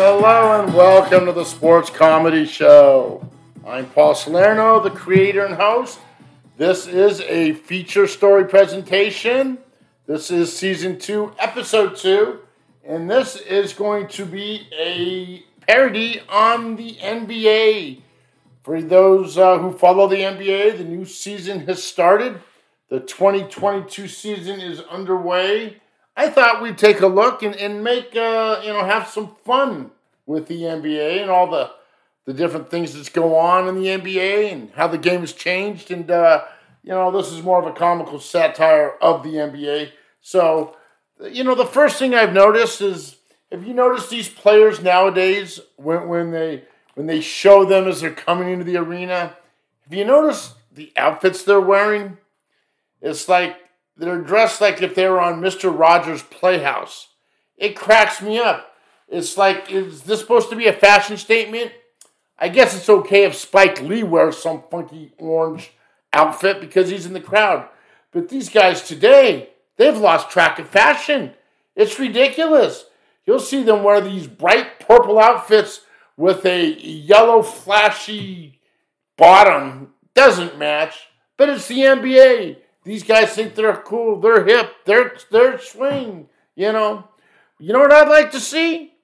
Hello and welcome to the Sports Comedy Show. I'm Paul Salerno, the creator and host. This is a feature story presentation. This is season two, episode two, and this is going to be a parody on the NBA. For those uh, who follow the NBA, the new season has started. The 2022 season is underway. I thought we'd take a look and, and make, uh, you know, have some fun with the NBA and all the, the different things that's go on in the NBA and how the game has changed. And, uh, you know, this is more of a comical satire of the NBA. So, you know, the first thing I've noticed is, have you noticed these players nowadays when, when they when they show them as they're coming into the arena? Have you noticed the outfits they're wearing? It's like they're dressed like if they were on Mr. Rogers' Playhouse. It cracks me up. It's like, is this supposed to be a fashion statement? I guess it's okay if Spike Lee wears some funky orange outfit because he's in the crowd. But these guys today, they've lost track of fashion. It's ridiculous. You'll see them wear these bright purple outfits with a yellow flashy bottom. Doesn't match, but it's the NBA. These guys think they're cool, they're hip, they're they're swing. You know, you know what I'd like to see?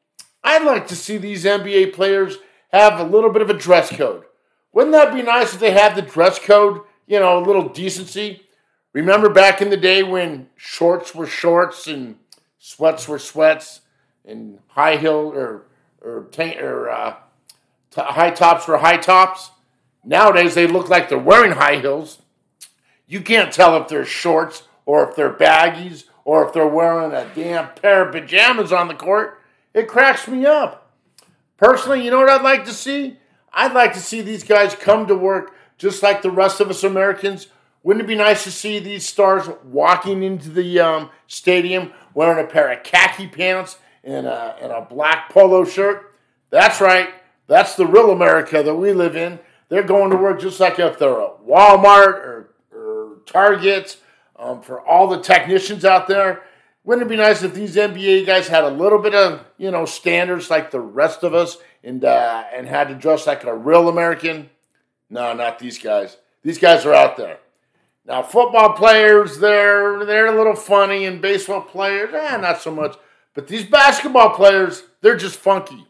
I'd like to see these NBA players have a little bit of a dress code. Wouldn't that be nice if they had the dress code? You know, a little decency. Remember back in the day when shorts were shorts and sweats were sweats and high heel or or, tank, or uh, t- high tops were high tops. Nowadays they look like they're wearing high heels you can't tell if they're shorts or if they're baggies or if they're wearing a damn pair of pajamas on the court. It cracks me up. Personally, you know what I'd like to see? I'd like to see these guys come to work just like the rest of us Americans. Wouldn't it be nice to see these stars walking into the um, stadium wearing a pair of khaki pants and a, and a black polo shirt? That's right. That's the real America that we live in. They're going to work just like if they're a Walmart or targets, um, for all the technicians out there. Wouldn't it be nice if these NBA guys had a little bit of you know standards like the rest of us, and uh, and had to dress like a real American? No, not these guys. These guys are out there. Now, football players, they're they're a little funny, and baseball players, eh, not so much. But these basketball players, they're just funky.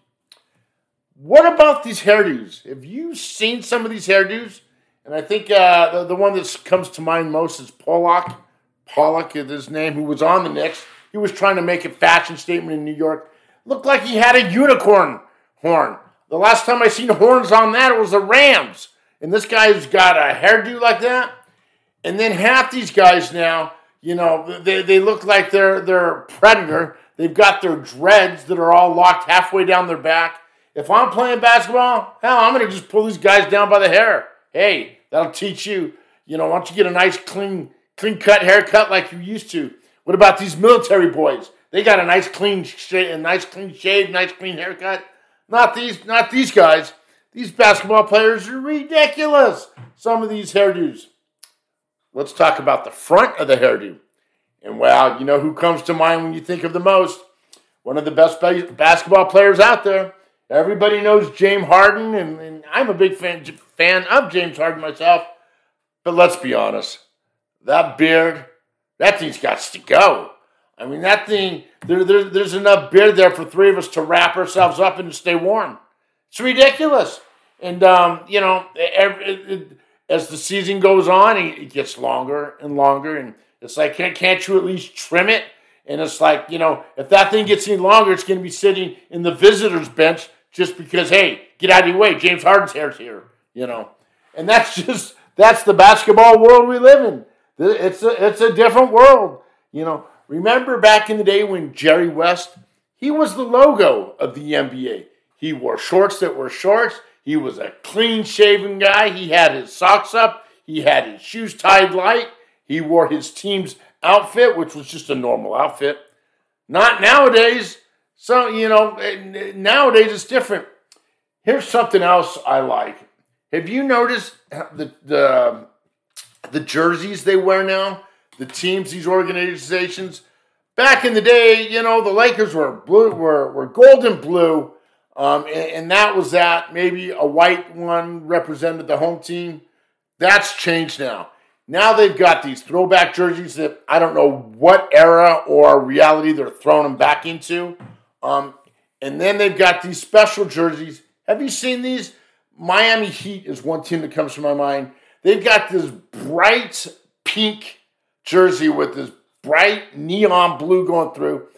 What about these hairdos? Have you seen some of these hairdos? And I think uh, the, the one that comes to mind most is Pollock. Pollock is his name, who was on the Knicks. He was trying to make a fashion statement in New York. Looked like he had a unicorn horn. The last time I seen horns on that, it was the Rams. And this guy's got a hairdo like that. And then half these guys now, you know, they, they look like they're they're predator. They've got their dreads that are all locked halfway down their back. If I'm playing basketball, hell, I'm gonna just pull these guys down by the hair. Hey, that'll teach you. You know, why don't you get a nice clean, clean cut haircut like you used to? What about these military boys? They got a nice clean, a nice clean shave, nice clean haircut. Not these, not these guys. These basketball players are ridiculous. Some of these hairdos. Let's talk about the front of the hairdo. And well, you know who comes to mind when you think of the most? One of the best basketball players out there. Everybody knows James Harden, and, and I'm a big fan, fan of James Harden myself. But let's be honest, that beard, that thing's got to go. I mean, that thing, there, there, there's enough beard there for three of us to wrap ourselves up and stay warm. It's ridiculous. And, um, you know, every, it, it, as the season goes on, it, gets longer and longer. And it's like, can't, can't you at least trim it? And it's like, you know, if that thing gets any longer, it's going to be sitting in the visitor's bench just because, hey, get out of your way. James Harden's hair's here, you know. And that's just, that's the basketball world we live in. It's a, it's a different world, you know. Remember back in the day when Jerry West, he was the logo of the NBA. He wore shorts that were shorts. He was a clean shaven guy. He had his socks up. He had his shoes tied light. He wore his team's outfit, which was just a normal outfit. Not nowadays. So, you know, nowadays it's different. Here's something else I like. Have you noticed the, the, the jerseys they wear now? The teams, these organizations? Back in the day, you know, the Lakers were blue, were, were gold and blue. Um, and, and that was that. Maybe a white one represented the home team. That's changed now. Now they've got these throwback jerseys that I don't know what era or reality they're throwing them back into. Um, and then they've got these special jerseys. Have you seen these? Miami Heat is one team that comes to my mind. They've got this bright pink jersey with this bright neon blue going through.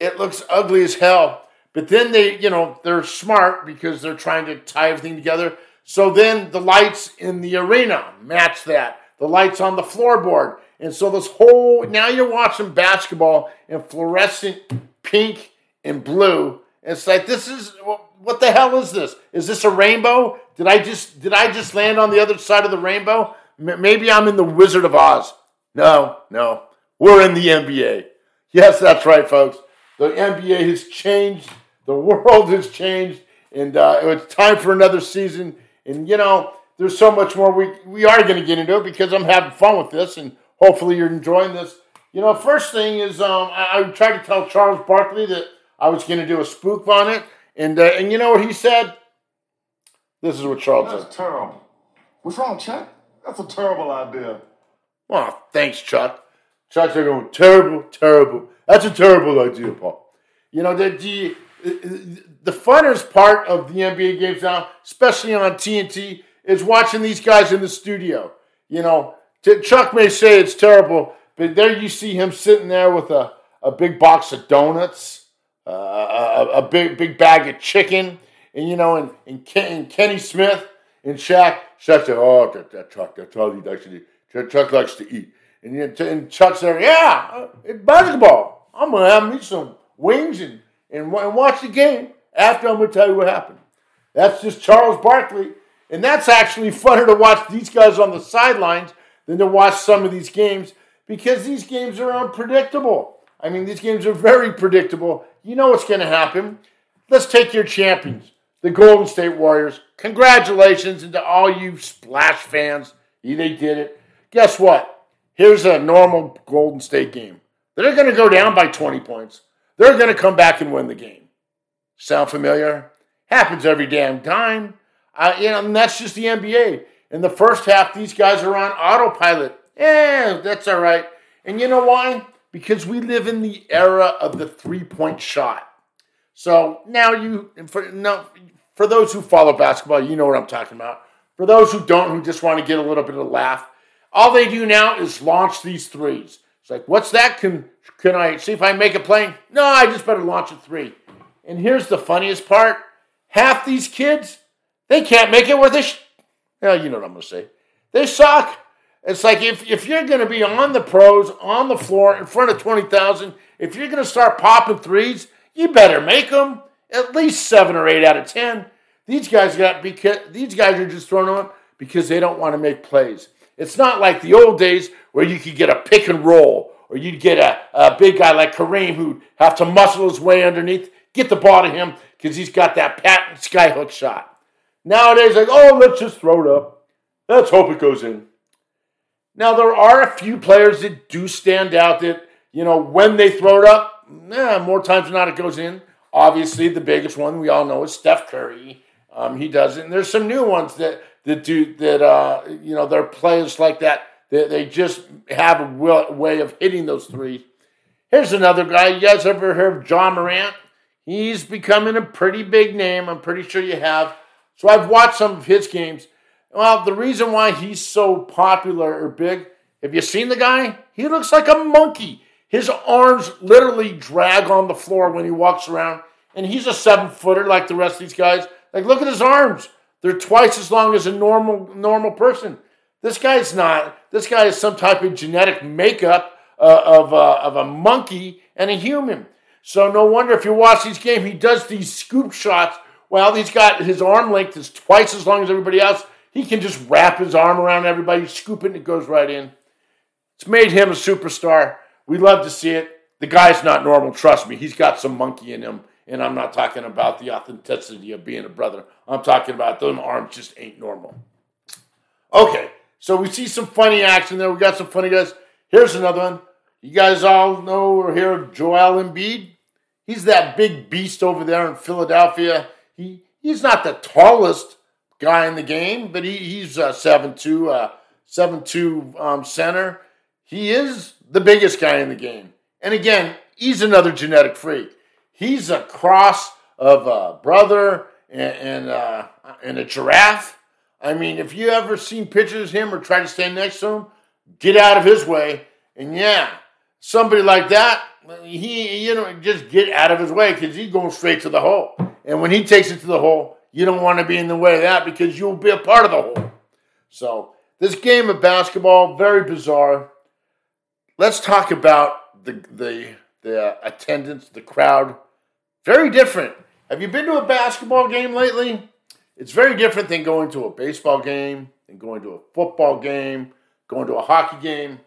It looks ugly as hell. But then they, you know, they're smart because they're trying to tie everything together. So then the lights in the arena match that. The lights on the floorboard. And so this whole now you're watching basketball in fluorescent pink and blue. It's like this is what the hell is this? Is this a rainbow? Did I just did I just land on the other side of the rainbow? Maybe I'm in the Wizard of Oz. No, no. We're in the NBA. Yes, that's right, folks. The NBA has changed. The world has changed, and uh, it's time for another season. And you know, there's so much more we we are going to get into it because I'm having fun with this, and hopefully you're enjoying this. You know, first thing is um, I, I tried to tell Charles Barkley that I was going to do a spook on it, and uh, and you know what he said? This is what Charles That's said. terrible. What's wrong, Chuck? That's a terrible idea. Oh, thanks, Chuck. Chuck's like, going, terrible, terrible. That's a terrible idea, Paul. You know, the, the, the funnest part of the NBA games now, especially on TNT, is watching these guys in the studio. You know, Chuck may say it's terrible, but there you see him sitting there with a, a big box of donuts, a, a, big big bag of chicken, and you know, and, and, Ken, and Kenny Smith and Shaq. Shaq said, "Oh, that, that Chuck, that's all he likes to eat. Chuck likes to eat." And, and Chuck said, "Yeah, uh, it's basketball. I'm gonna have me some wings and, and and watch the game. After I'm gonna tell you what happened." That's just Charles Barkley, and that's actually funner to watch these guys on the sidelines than to watch some of these games because these games are unpredictable. I mean, these games are very predictable. You know what's going to happen. Let's take your champions, the Golden State Warriors. Congratulations and to all you Splash fans. They did it. Guess what? Here's a normal Golden State game. They're going to go down by 20 points. They're going to come back and win the game. Sound familiar? Happens every damn time. Uh, you know, and that's just the NBA. In the first half, these guys are on autopilot. Yeah, that's all right. And you know why? Because we live in the era of the three point shot. So now you, for, no, for those who follow basketball, you know what I'm talking about. For those who don't, who just want to get a little bit of a laugh, all they do now is launch these threes. It's like, what's that? Can can I see if I make a play? No, I just better launch a three. And here's the funniest part: half these kids, they can't make it worth a. Sh- well, you know what I'm to say. They suck. It's like if, if you're going to be on the pros, on the floor, in front of 20,000, if you're going to start popping threes, you better make them at least seven or eight out of 10. These guys got because these guys are just throwing them because they don't want to make plays. It's not like the old days where you could get a pick and roll or you'd get a, a big guy like Kareem who'd have to muscle his way underneath, get the ball to him because he's got that patent skyhook shot. Nowadays, like, oh, let's just throw it up. Let's hope it goes in. Now, there are a few players that do stand out that, you know, when they throw it up, more times than not it goes in. Obviously, the biggest one we all know is Steph Curry. Um, he does it. And there's some new ones that, that do, that, uh, you know, they're players like that. That they just have a way of hitting those threes. Here's another guy. You guys ever heard of John Morant? He's becoming a pretty big name. I'm pretty sure you have. So I've watched some of his games. Well, the reason why he's so popular or big, have you seen the guy? He looks like a monkey. His arms literally drag on the floor when he walks around. And he's a seven footer like the rest of these guys. Like, look at his arms. They're twice as long as a normal normal person. This guy's not. This guy is some type of genetic makeup uh, of, uh, of a monkey and a human. So no wonder if you watch these game, he does these scoop shots well, he's got his arm length is twice as long as everybody else. He can just wrap his arm around everybody, scoop it, and it goes right in. It's made him a superstar. We love to see it. The guy's not normal, trust me. He's got some monkey in him. And I'm not talking about the authenticity of being a brother. I'm talking about those arms just ain't normal. Okay, so we see some funny action there. We got some funny guys. Here's another one. You guys all know or hear of Joel Embiid? He's that big beast over there in Philadelphia. he he's not the tallest guy in the game, but he, he's a seven two uh, seven two um, center. He is the biggest guy in the game, and again, he's another genetic freak. He's a cross of a brother and and, uh, and a giraffe. I mean, if you ever seen pictures of him or try to stand next to him, get out of his way. And yeah, somebody like that, he you know just get out of his way because he's going straight to the hole. And when he takes it to the hole, you don't want to be in the way of that because you'll be a part of the whole. So this game of basketball very bizarre. Let's talk about the the the attendance, the crowd. Very different. Have you been to a basketball game lately? It's very different than going to a baseball game, than going to a football game, going to a hockey game.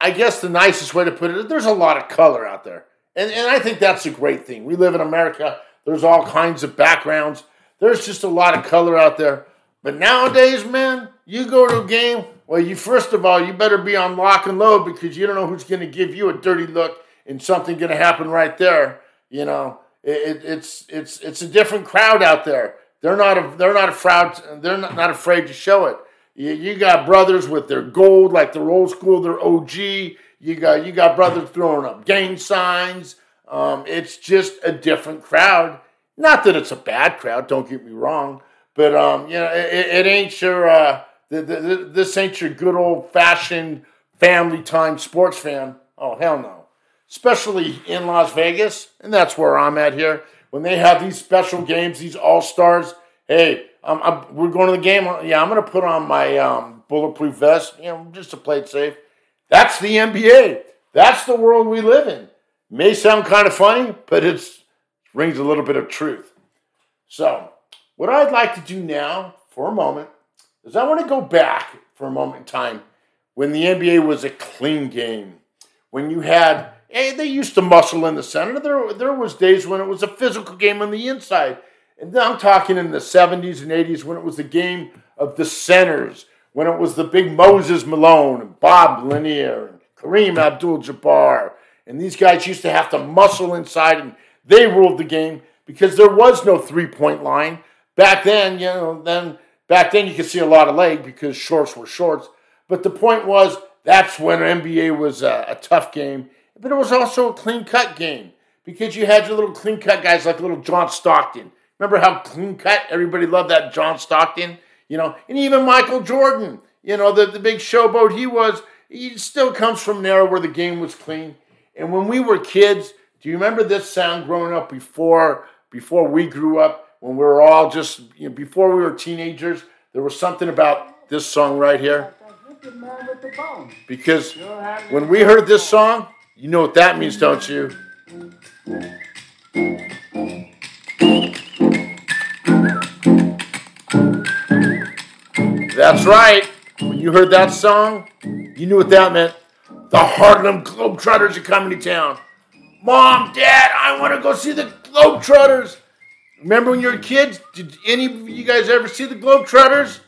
I guess the nicest way to put it, there's a lot of color out there. And, and I think that's a great thing. We live in America, there's all kinds of backgrounds, there's just a lot of color out there. But nowadays, man, you go to a game, well, you first of all, you better be on lock and load because you don't know who's going to give you a dirty look and something going to happen right there. You know, it, it's it's it's a different crowd out there. They're not a, they're not afraid they're not, not afraid to show it. You, you got brothers with their gold, like they're old school, they're OG. You got you got brothers throwing up gang signs. Um, it's just a different crowd. Not that it's a bad crowd. Don't get me wrong, but um, you know it, it ain't your uh, the, the, this ain't your good old fashioned family time sports fan. Oh hell no! Especially in Las Vegas, and that's where I'm at here. When they have these special games, these all stars. Hey, I'm, we're going to the game. Yeah, I'm going to put on my um, bulletproof vest, you know, just to play it safe. That's the NBA. That's the world we live in. May sound kind of funny, but it rings a little bit of truth. So, what I'd like to do now for a moment is I want to go back for a moment in time when the NBA was a clean game. When you had, hey, they used to muscle in the center. There, there was days when it was a physical game on the inside. And I'm talking in the 70s and 80s when it was the game of the centers, when it was the big Moses Malone and Bob Lanier and Kareem Abdul Jabbar. And these guys used to have to muscle inside and they ruled the game because there was no three point line. Back then, you know, then back then you could see a lot of leg because shorts were shorts. But the point was that's when NBA was a, a tough game. But it was also a clean cut game because you had your little clean cut guys like little John Stockton Remember how clean cut everybody loved that John Stockton, you know, and even Michael Jordan, you know, the, the big showboat he was, he still comes from there where the game was clean. And when we were kids, do you remember this sound growing up before before we grew up, when we were all just you know, before we were teenagers, there was something about this song right here. Because when we heard this song, you know what that means, don't you? That's right. When you heard that song, you knew what that meant. The Harlem Globetrotters are coming to town. Mom, Dad, I want to go see the Globetrotters. Remember when you were kids? Did any of you guys ever see the Globetrotters?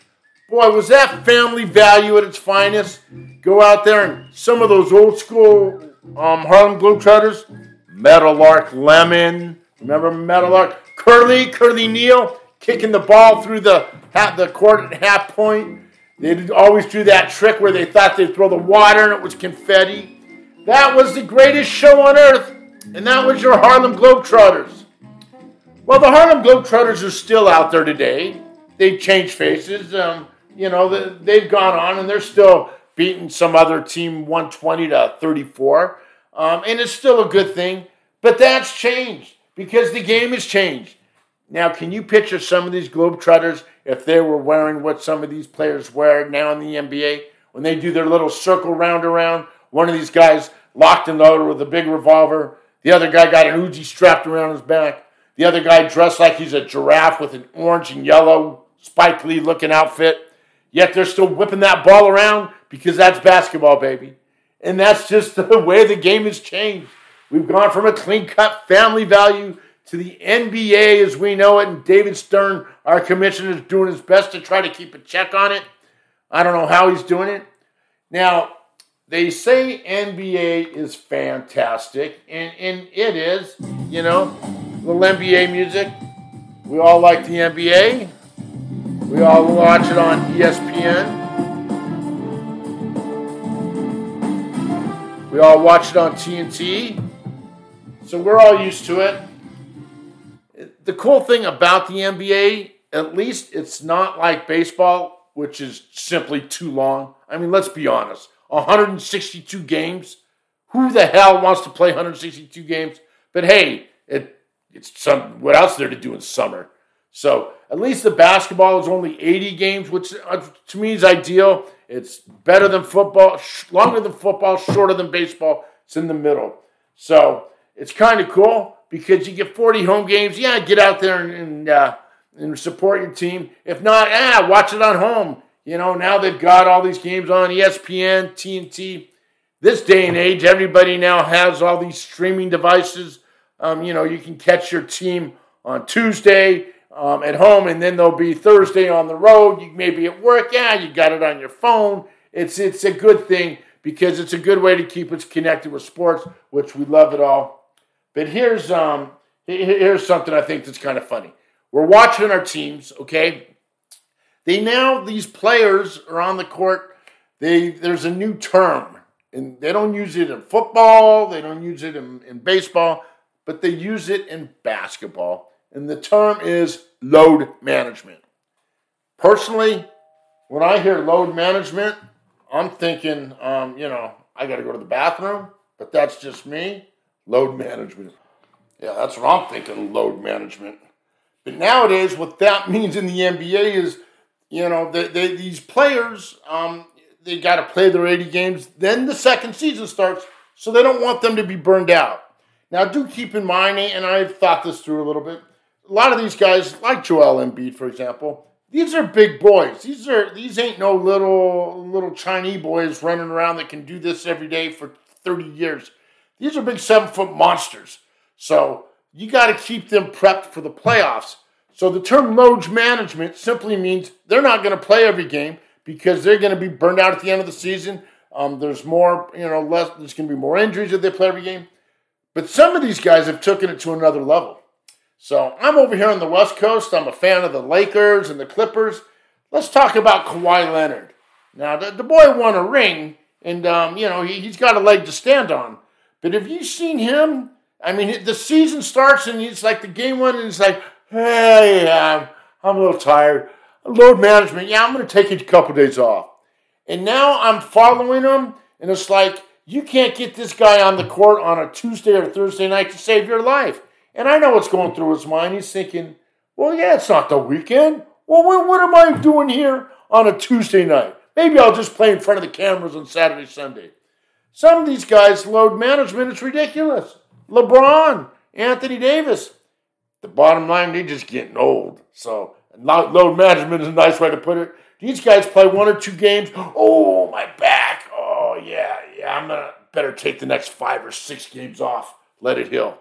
Boy, was that family value at its finest. Go out there and some of those old school um, Harlem Globetrotters. Meadowlark Lemon. Remember Meadowlark? Curly, Curly Neal kicking the ball through the half, the court at half point. They always do that trick where they thought they'd throw the water and it was confetti. That was the greatest show on earth, and that was your Harlem Globetrotters. Well, the Harlem Globetrotters are still out there today. They've changed faces. Um, you know, they've gone on and they're still beating some other team 120 to 34. Um, and it's still a good thing. But that's changed because the game has changed. Now, can you picture some of these Globetrotters if they were wearing what some of these players wear now in the NBA? When they do their little circle round around, one of these guys locked and loaded with a big revolver, the other guy got an Uzi strapped around his back, the other guy dressed like he's a giraffe with an orange and yellow Spike Lee looking outfit. Yet they're still whipping that ball around because that's basketball, baby. And that's just the way the game has changed. We've gone from a clean cut family value to the NBA as we know it. And David Stern, our commissioner, is doing his best to try to keep a check on it. I don't know how he's doing it. Now, they say NBA is fantastic, and, and it is, you know, little NBA music. We all like the NBA. We all watch it on ESPN. We all watch it on TNT. So we're all used to it. The cool thing about the NBA, at least it's not like baseball, which is simply too long. I mean, let's be honest 162 games. Who the hell wants to play 162 games? But hey, it, it's some what else there to do in summer? So at least the basketball is only 80 games, which uh, to me is ideal. It's better than football, longer than football, shorter than baseball. It's in the middle. So it's kind of cool because you get 40 home games. Yeah, get out there and, and, uh, and support your team. If not, ah, watch it on home. You know, now they've got all these games on ESPN, TNT. This day and age, everybody now has all these streaming devices. Um, you know, you can catch your team on Tuesday um, at home, and then there'll be Thursday on the road. You may be at work. Yeah, you got it on your phone. It's it's a good thing because it's a good way to keep us connected with sports, which we love it all. But here's um here's something I think that's kind of funny. We're watching our teams, okay? They now these players are on the court. They there's a new term, and they don't use it in football. They don't use it in, in baseball, but they use it in basketball and the term is load management. Personally, when I hear load management, I'm thinking, um, you know, I got to go to the bathroom, but that's just me. Load management. Yeah, that's what I'm thinking, load management. But nowadays, what that means in the NBA is, you know, they, they, these players, um, they got to play their 80 games. Then the second season starts, so they don't want them to be burned out. Now, do keep in mind, and I've thought this through a little bit, a lot of these guys, like Joel Embiid, for example, these are big boys. These are these ain't no little little Chinese boys running around that can do this every day for 30 years. These are big seven foot monsters. So you got to keep them prepped for the playoffs. So the term load management simply means they're not going to play every game because they're going to be burned out at the end of the season. Um, there's more, you know, less. There's going to be more injuries if they play every game. But some of these guys have taken it to another level. So I'm over here on the West Coast. I'm a fan of the Lakers and the Clippers. Let's talk about Kawhi Leonard. Now, the, the boy won a ring, and, um, you know, he, he's got a leg to stand on. But have you seen him? I mean, the season starts, and it's like the game one, and it's like, hey, I'm, I'm a little tired. Load management, yeah, I'm going to take a couple days off. And now I'm following him, and it's like, you can't get this guy on the court on a Tuesday or Thursday night to save your life. And I know what's going through his mind. He's thinking, well, yeah, it's not the weekend. Well, what, what am I doing here on a Tuesday night? Maybe I'll just play in front of the cameras on Saturday, Sunday. Some of these guys, load management, it's ridiculous. LeBron, Anthony Davis. The bottom line, they're just getting old. So load management is a nice way to put it. These guys play one or two games. Oh, my back. Oh, yeah, yeah. I'm going to better take the next five or six games off. Let it heal.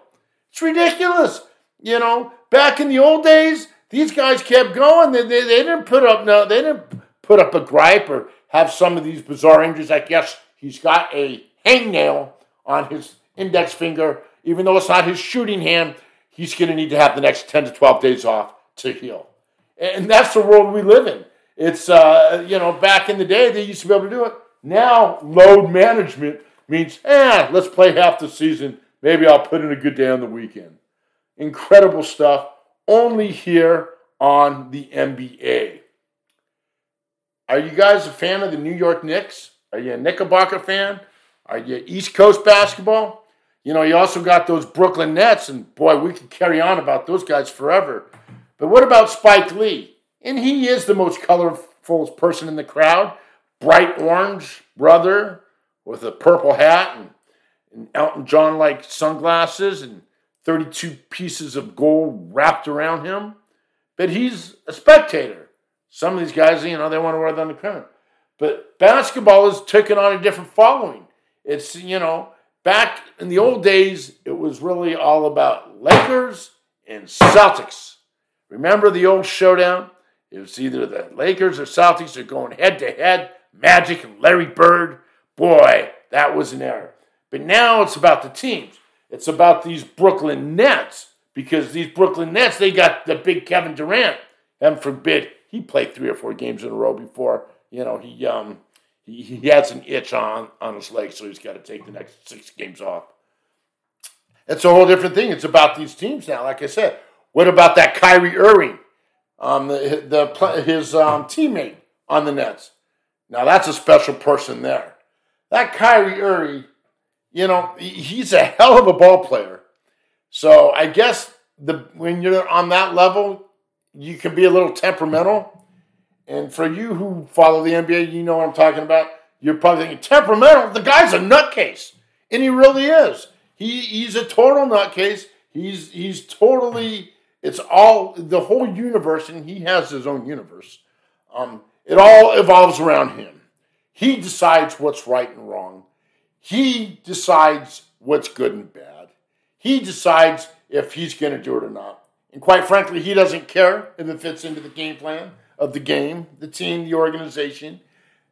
It's ridiculous. You know, back in the old days, these guys kept going. They, they, they didn't put up no, they didn't put up a gripe or have some of these bizarre injuries. Like yes, he's got a hangnail on his index finger, even though it's not his shooting hand. He's going to need to have the next ten to twelve days off to heal, and that's the world we live in. It's uh, you know, back in the day they used to be able to do it. Now load management means, eh, let's play half the season Maybe I'll put in a good day on the weekend. Incredible stuff, only here on the NBA. Are you guys a fan of the New York Knicks? Are you a Knickerbocker fan? Are you East Coast basketball? You know, you also got those Brooklyn Nets, and boy, we could carry on about those guys forever. But what about Spike Lee? And he is the most colorful person in the crowd. Bright orange brother with a purple hat and and Elton John like sunglasses and 32 pieces of gold wrapped around him. But he's a spectator. Some of these guys, you know, they want to wear the undercurrent. But basketball has taken on a different following. It's, you know, back in the old days, it was really all about Lakers and Celtics. Remember the old showdown? It was either the Lakers or Celtics are going head to head. Magic and Larry Bird. Boy, that was an era. But now it's about the teams. It's about these Brooklyn Nets because these Brooklyn Nets, they got the big Kevin Durant. Heaven forbid he played three or four games in a row before, you know, he um he, he has an itch on, on his leg, so he's got to take the next six games off. It's a whole different thing. It's about these teams now. Like I said, what about that Kyrie Irving, um, the, the his um, teammate on the Nets? Now that's a special person there. That Kyrie Irving, you know, he's a hell of a ball player. So I guess the when you're on that level, you can be a little temperamental. And for you who follow the NBA, you know what I'm talking about. You're probably thinking temperamental. The guy's a nutcase, and he really is. He he's a total nutcase. He's he's totally. It's all the whole universe, and he has his own universe. Um, it all evolves around him. He decides what's right and wrong. He decides what's good and bad. He decides if he's going to do it or not. And quite frankly, he doesn't care if it fits into the game plan of the game, the team, the organization.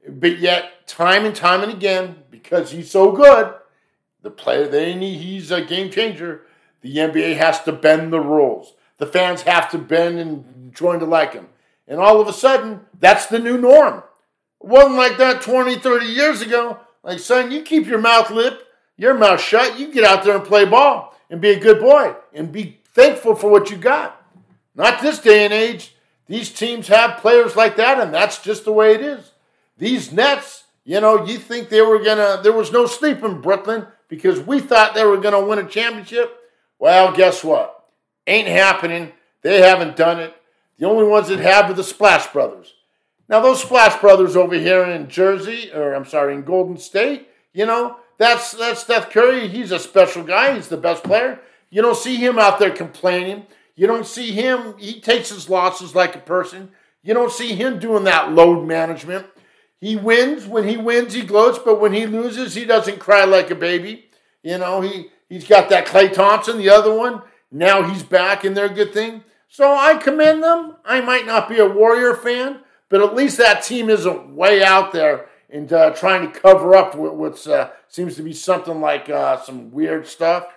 But yet, time and time and again, because he's so good, the player they need, he's a game changer. The NBA has to bend the rules. The fans have to bend and join to like him. And all of a sudden, that's the new norm. It wasn't like that 20, 30 years ago. Like, son, you keep your mouth lip, your mouth shut, you get out there and play ball and be a good boy and be thankful for what you got. Not this day and age. These teams have players like that, and that's just the way it is. These Nets, you know, you think they were gonna there was no sleep in Brooklyn because we thought they were gonna win a championship. Well, guess what? Ain't happening. They haven't done it. The only ones that have are the Splash Brothers. Now, those Splash Brothers over here in Jersey, or I'm sorry, in Golden State, you know, that's that's Steph Curry. He's a special guy. He's the best player. You don't see him out there complaining. You don't see him. He takes his losses like a person. You don't see him doing that load management. He wins. When he wins, he gloats, but when he loses, he doesn't cry like a baby. You know, he, he's got that Klay Thompson, the other one. Now he's back, and they're a good thing. So I commend them. I might not be a Warrior fan, but at least that team isn't way out there and uh, trying to cover up what, uh, seems to be something like uh, some weird stuff.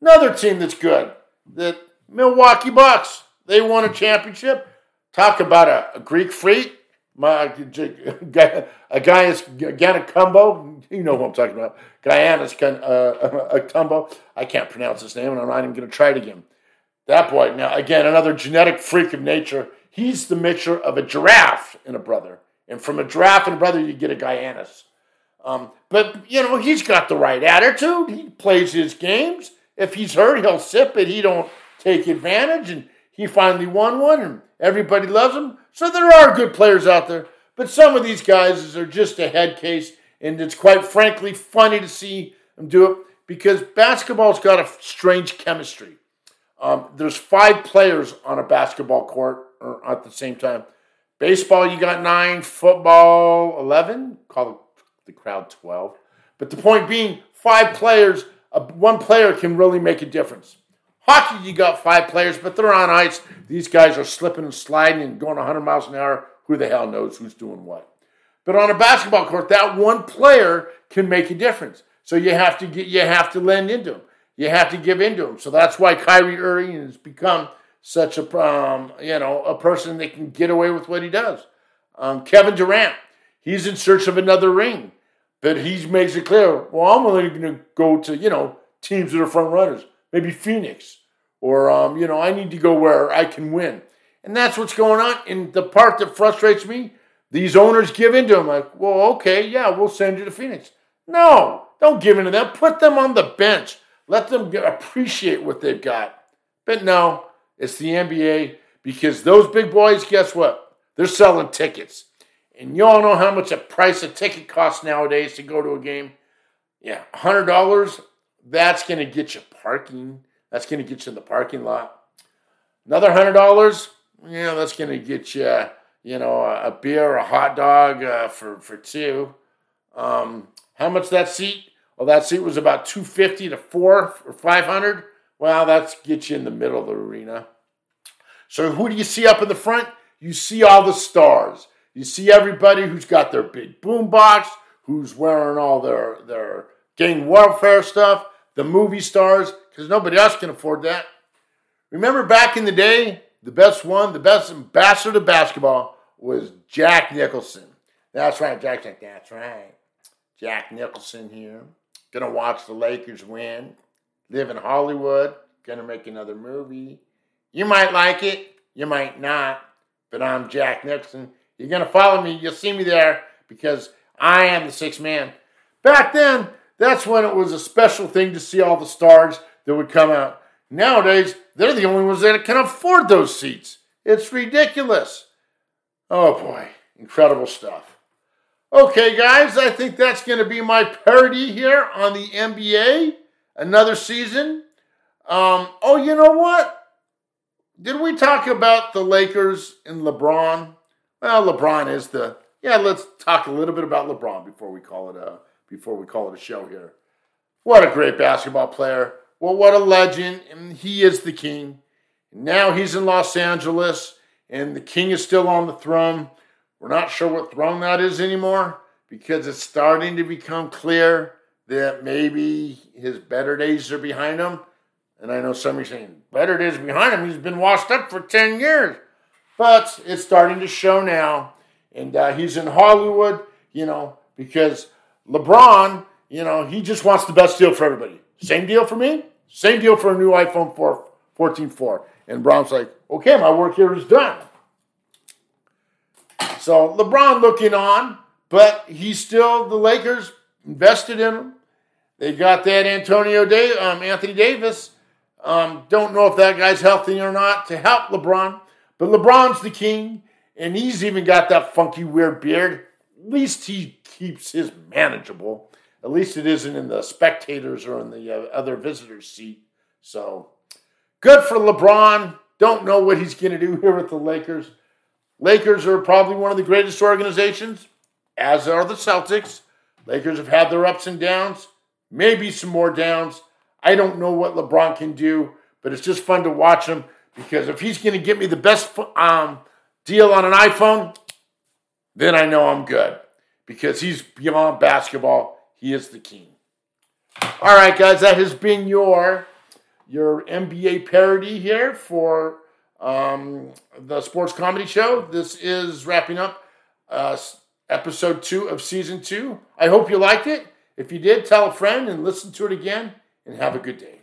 Another team that's good, the Milwaukee Bucks. They won a championship. Talk about a, a Greek freak. My, a guy is Ganakumbo. You know who I'm talking about. Giannis uh, Akumbo. I can't pronounce his name, and I'm not even going to try it again. That boy, now again, another genetic freak of nature. He's the mixture of a giraffe and a brother. And from a giraffe and a brother, you get a Giannis. Um, but, you know, he's got the right attitude. He plays his games. If he's hurt, he'll sip it. He don't take advantage. And he finally won one, and everybody loves him. So there are good players out there. But some of these guys are just a head case. And it's quite frankly funny to see them do it because basketball's got a strange chemistry. Um, there's five players on a basketball court at the same time. Baseball, you got nine. Football, 11. Call the crowd 12. But the point being, five players, uh, one player can really make a difference. Hockey, you got five players, but they're on ice. These guys are slipping and sliding and going 100 miles an hour. Who the hell knows who's doing what? But on a basketball court, that one player can make a difference. So you have to get, you have to lend into him. You have to give into him. So that's why Kyrie Irving has become such a um, you know a person that can get away with what he does. Um, Kevin Durant, he's in search of another ring, but he makes it clear. Well, I'm only going to go to you know teams that are front runners, maybe Phoenix, or um, you know I need to go where I can win, and that's what's going on. And the part that frustrates me, these owners give in to them. like, well, okay, yeah, we'll send you to Phoenix. No, don't give in to them. Put them on the bench. Let them appreciate what they've got. But no, it's the NBA because those big boys, guess what? They're selling tickets. And you all know how much a price a ticket costs nowadays to go to a game. Yeah, $100, that's going to get you parking. That's going to get you in the parking lot. Another $100, yeah, that's going to get you, you know, a, beer, a hot dog uh, for, for two. Um, how much that seat? Well, that seat was about 250 to 4 or 500. Well, that's get you in the middle of the arena. So who do you see up in the front? You see all the stars. You see everybody who's got their big boom box, who's wearing all their their gang warfare stuff, the movie stars, because nobody else can afford that. Remember back in the day, the best one, the best ambassador to basketball was Jack Nicholson. That's right, Jack's like, that's right. Jack Nicholson here. Gonna watch the Lakers win. Live in Hollywood. Gonna make another movie. You might like it, you might not, but I'm Jack Nicholson. You're gonna follow me, you'll see me there because I am the sixth man. Back then, that's when it was a special thing to see all the stars that would come out. Nowadays, they're the only ones that can afford those seats. It's ridiculous. Oh boy, incredible stuff. Okay, guys, I think that's going to be my parody here on the NBA. Another season. Um, oh, you know what? Did we talk about the Lakers and LeBron? Well, LeBron is the yeah. Let's talk a little bit about LeBron before we call it a before we call it a show here. What a great basketball player! Well, what a legend! And he is the king. Now he's in Los Angeles, and the king is still on the throne. We're not sure what throne that is anymore because it's starting to become clear that maybe his better days are behind him. And I know some are saying, better days behind him. He's been washed up for 10 years. But it's starting to show now. And uh, he's in Hollywood, you know, because LeBron, you know, he just wants the best deal for everybody. Same deal for me, same deal for a new iPhone 4, 14 4. And Brown's like, okay, my work here is done. So LeBron looking on, but he's still the Lakers invested in him. They got that Antonio Day, um, Anthony Davis. Um, don't know if that guy's healthy or not to help LeBron, but LeBron's the king, and he's even got that funky weird beard. Least he keeps his manageable. At least it isn't in the spectators or in the uh, other visitors' seat. So good for LeBron. Don't know what he's going to do here with the Lakers. Lakers are probably one of the greatest organizations, as are the Celtics. Lakers have had their ups and downs, maybe some more downs. I don't know what LeBron can do, but it's just fun to watch him because if he's going to get me the best um, deal on an iPhone, then I know I'm good because he's beyond basketball. He is the king. All right, guys, that has been your your NBA parody here for um, the sports comedy show. This is wrapping up uh, episode two of season two. I hope you liked it. If you did, tell a friend and listen to it again, and have a good day.